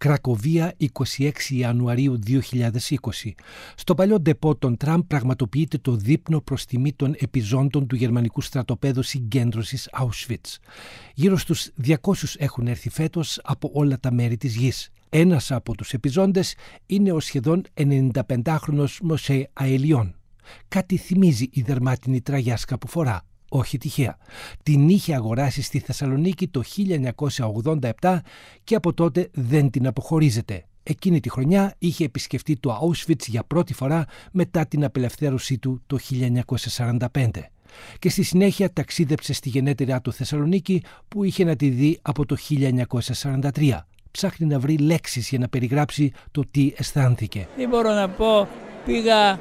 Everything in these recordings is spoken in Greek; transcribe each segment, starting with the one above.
Κρακοβία 26 Ιανουαρίου 2020. Στο παλιό ντεπό των Τραμπ πραγματοποιείται το δείπνο προς τιμή των επιζώντων του γερμανικού στρατοπέδου συγκέντρωσης Auschwitz. Γύρω στους 200 έχουν έρθει φέτος από όλα τα μέρη της γης. Ένας από τους επιζώντες είναι ο σχεδόν 95χρονος Μωσέ Αελιών. Κάτι θυμίζει η δερμάτινη τραγιάσκα που φορά όχι τυχαία. Την είχε αγοράσει στη Θεσσαλονίκη το 1987 και από τότε δεν την αποχωρίζεται. Εκείνη τη χρονιά είχε επισκεφτεί το Auschwitz για πρώτη φορά μετά την απελευθέρωσή του το 1945 και στη συνέχεια ταξίδεψε στη γενέτειρά του Θεσσαλονίκη που είχε να τη δει από το 1943. Ψάχνει να βρει λέξεις για να περιγράψει το τι αισθάνθηκε. Δεν μπορώ να πω, πήγα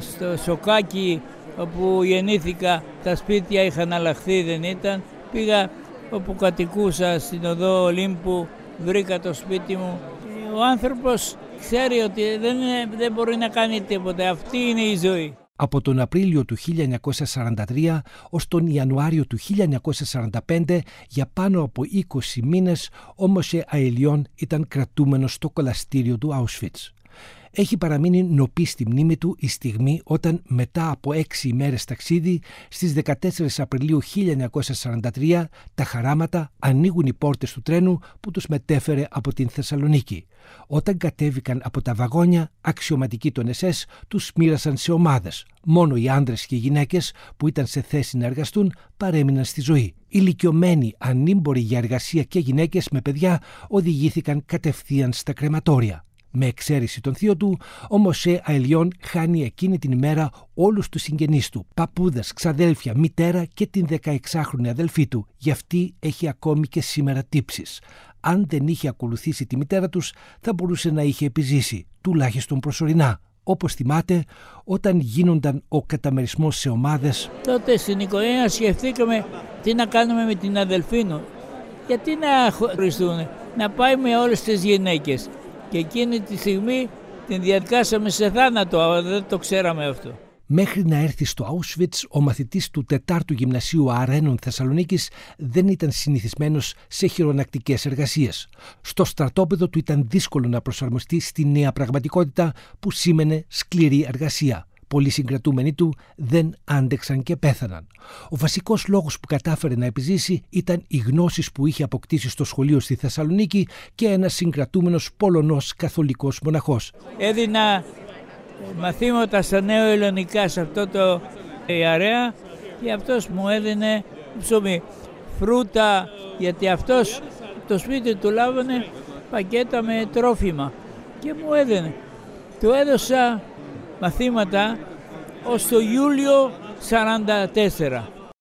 στο σοκάκι όπου γεννήθηκα, τα σπίτια είχαν αλλάχθει, δεν ήταν. Πήγα όπου κατοικούσα στην οδό Ολύμπου, βρήκα το σπίτι μου. Ο άνθρωπος ξέρει ότι δεν, δεν μπορεί να κάνει τίποτα. Αυτή είναι η ζωή. Από τον Απρίλιο του 1943 ως τον Ιανουάριο του 1945 για πάνω από 20 μήνες ο Μωσέ Αελιών ήταν κρατούμενος στο κολαστήριο του Auschwitz έχει παραμείνει νοπή στη μνήμη του η στιγμή όταν μετά από έξι ημέρες ταξίδι στις 14 Απριλίου 1943 τα χαράματα ανοίγουν οι πόρτες του τρένου που τους μετέφερε από την Θεσσαλονίκη. Όταν κατέβηκαν από τα βαγόνια, αξιωματικοί των ΕΣΕΣ τους μοίρασαν σε ομάδες. Μόνο οι άνδρες και οι γυναίκες που ήταν σε θέση να εργαστούν παρέμειναν στη ζωή. Ηλικιωμένοι, ανήμποροι για εργασία και γυναίκες με παιδιά οδηγήθηκαν κατευθείαν στα κρεματόρια. Με εξαίρεση τον θείο του, ο Μωσέ Αελιών χάνει εκείνη την ημέρα όλους τους συγγενείς του, παππούδες, ξαδέλφια, μητέρα και την 16χρονη αδελφή του. Γι' αυτή έχει ακόμη και σήμερα τύψεις. Αν δεν είχε ακολουθήσει τη μητέρα τους, θα μπορούσε να είχε επιζήσει, τουλάχιστον προσωρινά. Όπως θυμάται, όταν γίνονταν ο καταμερισμός σε ομάδες... Τότε στην οικογένεια σκεφτήκαμε τι να κάνουμε με την αδελφή μου. Γιατί να χωριστούν, να πάει με όλες τις γυναίκες και εκείνη τη στιγμή την διαδικάσαμε σε θάνατο, αλλά δεν το ξέραμε αυτό. Μέχρι να έρθει στο Auschwitz, ο μαθητής του τετάρτου γυμνασίου Αρένων Θεσσαλονίκης δεν ήταν συνηθισμένος σε χειρονακτικές εργασίες. Στο στρατόπεδο του ήταν δύσκολο να προσαρμοστεί στη νέα πραγματικότητα που σήμαινε σκληρή εργασία. Πολλοί συγκρατούμενοι του δεν άντεξαν και πέθαναν. Ο βασικός λόγος που κατάφερε να επιζήσει ήταν οι γνώσεις που είχε αποκτήσει στο σχολείο στη Θεσσαλονίκη και ένας συγκρατούμενος Πολωνός καθολικός μοναχός. Έδινα μαθήματα στα νέο ελληνικά σε αυτό το ιαρέα και αυτός μου έδινε ψωμί, φρούτα, γιατί αυτός το σπίτι του λάβανε πακέτα με τρόφιμα και μου έδινε. Του έδωσα μαθήματα ως το Ιούλιο 44.